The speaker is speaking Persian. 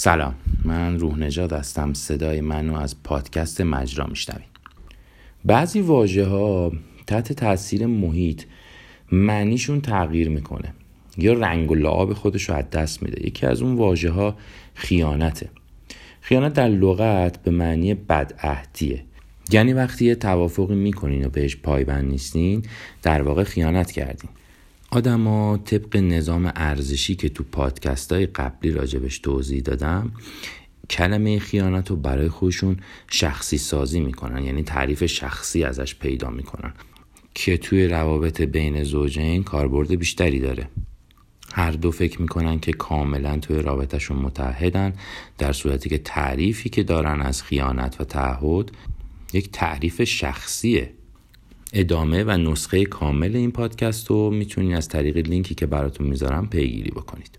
سلام. من روح نجات هستم. صدای منو از پادکست مجرا میشنوید. بعضی واژه ها تحت تاثیر محیط معنیشون تغییر می‌کنه. یا رنگ و لعاب خودش رو از دست میده. یکی از اون واژه ها خیانته. خیانت در لغت به معنی بدعهدیه. یعنی وقتی یه توافقی می‌کنین و بهش پایبند نیستین در واقع خیانت کردین. آدما طبق نظام ارزشی که تو پادکست های قبلی راجبش توضیح دادم کلمه خیانت رو برای خودشون شخصی سازی می‌کنن یعنی تعریف شخصی ازش پیدا می‌کنن. که توی روابط بین زوجین کاربرد بیشتری داره. هر دو فکر می‌کنن که کاملا توی رابطهشون متحدن در صورتی که تعریفی که دارن از خیانت و تعهد یک تعریف شخصیه. ادامه و نسخه کامل این پادکست رو می‌تونید از طریق لینکی که براتون می‌ذارم پیگیری بکنید.